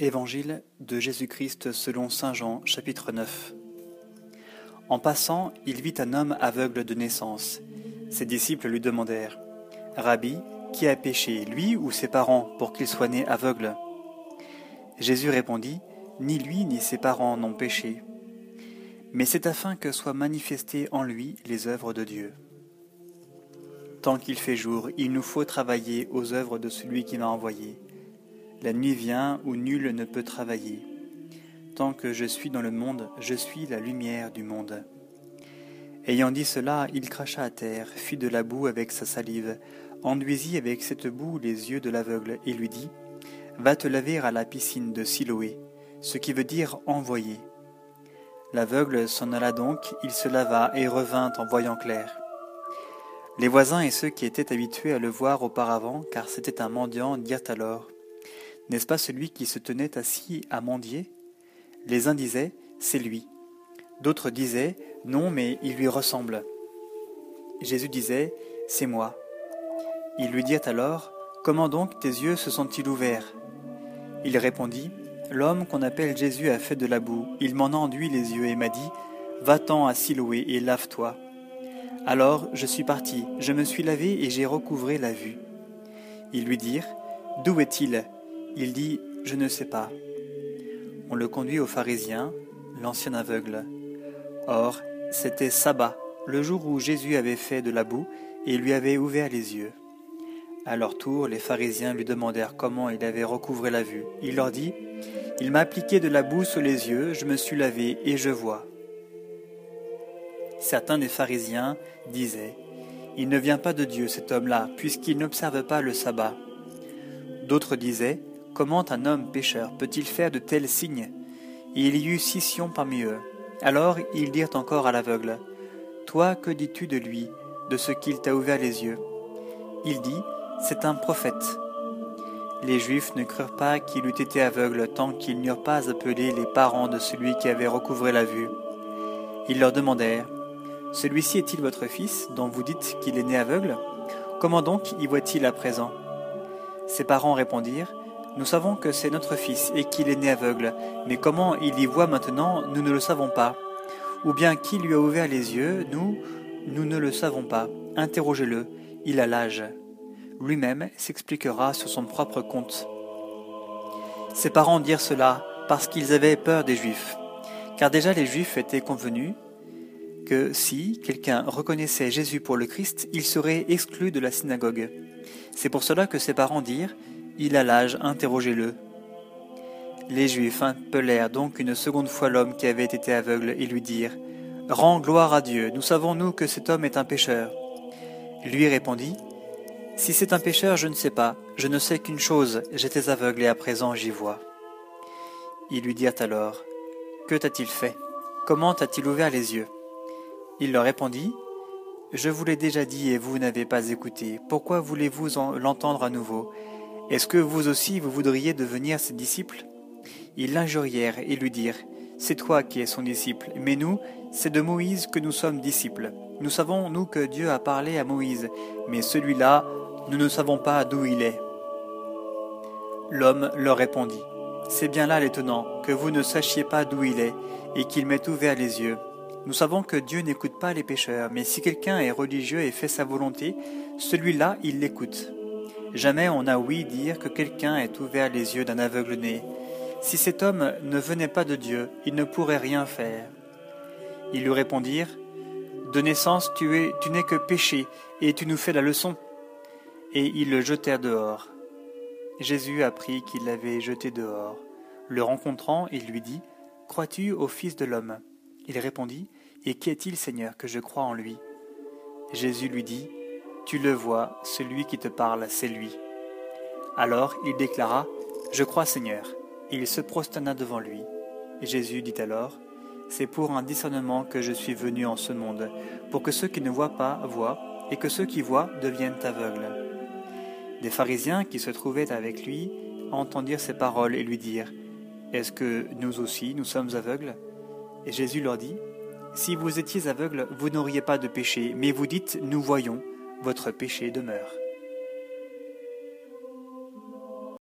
Évangile de Jésus-Christ selon Saint Jean chapitre 9 En passant, il vit un homme aveugle de naissance. Ses disciples lui demandèrent Rabbi, qui a péché, lui ou ses parents, pour qu'il soit né aveugle? Jésus répondit Ni lui ni ses parents n'ont péché, mais c'est afin que soient manifestées en lui les œuvres de Dieu. Tant qu'il fait jour, il nous faut travailler aux œuvres de celui qui m'a envoyé. La nuit vient où nul ne peut travailler. Tant que je suis dans le monde, je suis la lumière du monde. Ayant dit cela, il cracha à terre, fit de la boue avec sa salive, enduisit avec cette boue les yeux de l'aveugle, et lui dit Va te laver à la piscine de Siloé, ce qui veut dire envoyer. L'aveugle s'en alla donc, il se lava et revint en voyant clair. Les voisins et ceux qui étaient habitués à le voir auparavant, car c'était un mendiant, dirent alors n'est-ce pas celui qui se tenait assis à mendier? Les uns disaient C'est lui. D'autres disaient Non, mais il lui ressemble. Jésus disait C'est moi. Ils lui dirent alors Comment donc tes yeux se sont-ils ouverts? Il répondit L'homme qu'on appelle Jésus a fait de la boue. Il m'en a enduit les yeux et m'a dit Va-t'en à Siloé et lave-toi. Alors je suis parti, je me suis lavé et j'ai recouvré la vue. Ils lui dirent D'où est-il? Il dit Je ne sais pas. On le conduit aux pharisiens, l'ancien aveugle. Or, c'était sabbat, le jour où Jésus avait fait de la boue et lui avait ouvert les yeux. À leur tour, les pharisiens lui demandèrent comment il avait recouvré la vue. Il leur dit Il m'a appliqué de la boue sur les yeux, je me suis lavé et je vois. Certains des pharisiens disaient Il ne vient pas de Dieu cet homme-là, puisqu'il n'observe pas le sabbat. D'autres disaient Comment un homme pécheur peut-il faire de tels signes? Et il y eut scission parmi eux. Alors ils dirent encore à l'aveugle, Toi, que dis-tu de lui, de ce qu'il t'a ouvert les yeux? Il dit, C'est un prophète. Les Juifs ne crurent pas qu'il eût été aveugle tant qu'ils n'eurent pas appelé les parents de celui qui avait recouvré la vue. Ils leur demandèrent, Celui-ci est-il votre fils, dont vous dites qu'il est né aveugle? Comment donc y voit-il à présent? Ses parents répondirent, nous savons que c'est notre fils et qu'il est né aveugle, mais comment il y voit maintenant, nous ne le savons pas. Ou bien qui lui a ouvert les yeux, nous, nous ne le savons pas. Interrogez-le, il a l'âge. Lui-même s'expliquera sur son propre compte. Ses parents dirent cela parce qu'ils avaient peur des Juifs, car déjà les Juifs étaient convenus que si quelqu'un reconnaissait Jésus pour le Christ, il serait exclu de la synagogue. C'est pour cela que ses parents dirent il a l'âge, interrogez-le. Les Juifs appelèrent donc une seconde fois l'homme qui avait été aveugle et lui dirent Rends gloire à Dieu, nous savons nous que cet homme est un pécheur. Lui répondit Si c'est un pécheur, je ne sais pas, je ne sais qu'une chose, j'étais aveugle et à présent j'y vois. Ils lui dirent alors Que t'a-t-il fait? Comment t'a-t-il ouvert les yeux? Il leur répondit Je vous l'ai déjà dit et vous n'avez pas écouté, pourquoi voulez-vous l'entendre à nouveau? Est-ce que vous aussi vous voudriez devenir ses disciples? Ils l'injurièrent et lui dirent C'est toi qui es son disciple, mais nous, c'est de Moïse que nous sommes disciples. Nous savons, nous, que Dieu a parlé à Moïse, mais celui-là, nous ne savons pas d'où il est. L'homme leur répondit C'est bien là l'étonnant, que vous ne sachiez pas d'où il est, et qu'il m'ait ouvert les yeux. Nous savons que Dieu n'écoute pas les pécheurs, mais si quelqu'un est religieux et fait sa volonté, celui-là, il l'écoute. Jamais on n'a ouï dire que quelqu'un ait ouvert les yeux d'un aveugle né. Si cet homme ne venait pas de Dieu, il ne pourrait rien faire. Ils lui répondirent De naissance, tu, es, tu n'es que péché, et tu nous fais la leçon. Et ils le jetèrent dehors. Jésus apprit qu'il l'avait jeté dehors. Le rencontrant, il lui dit Crois-tu au Fils de l'homme? Il répondit Et qui est-il, Seigneur, que je crois en lui? Jésus lui dit tu le vois, celui qui te parle, c'est lui. Alors il déclara, Je crois Seigneur. Il se prosterna devant lui. Jésus dit alors, C'est pour un discernement que je suis venu en ce monde, pour que ceux qui ne voient pas voient, et que ceux qui voient deviennent aveugles. Des pharisiens qui se trouvaient avec lui entendirent ces paroles et lui dirent, Est-ce que nous aussi nous sommes aveugles? Et Jésus leur dit, Si vous étiez aveugles, vous n'auriez pas de péché, mais vous dites, Nous voyons votre péché demeure.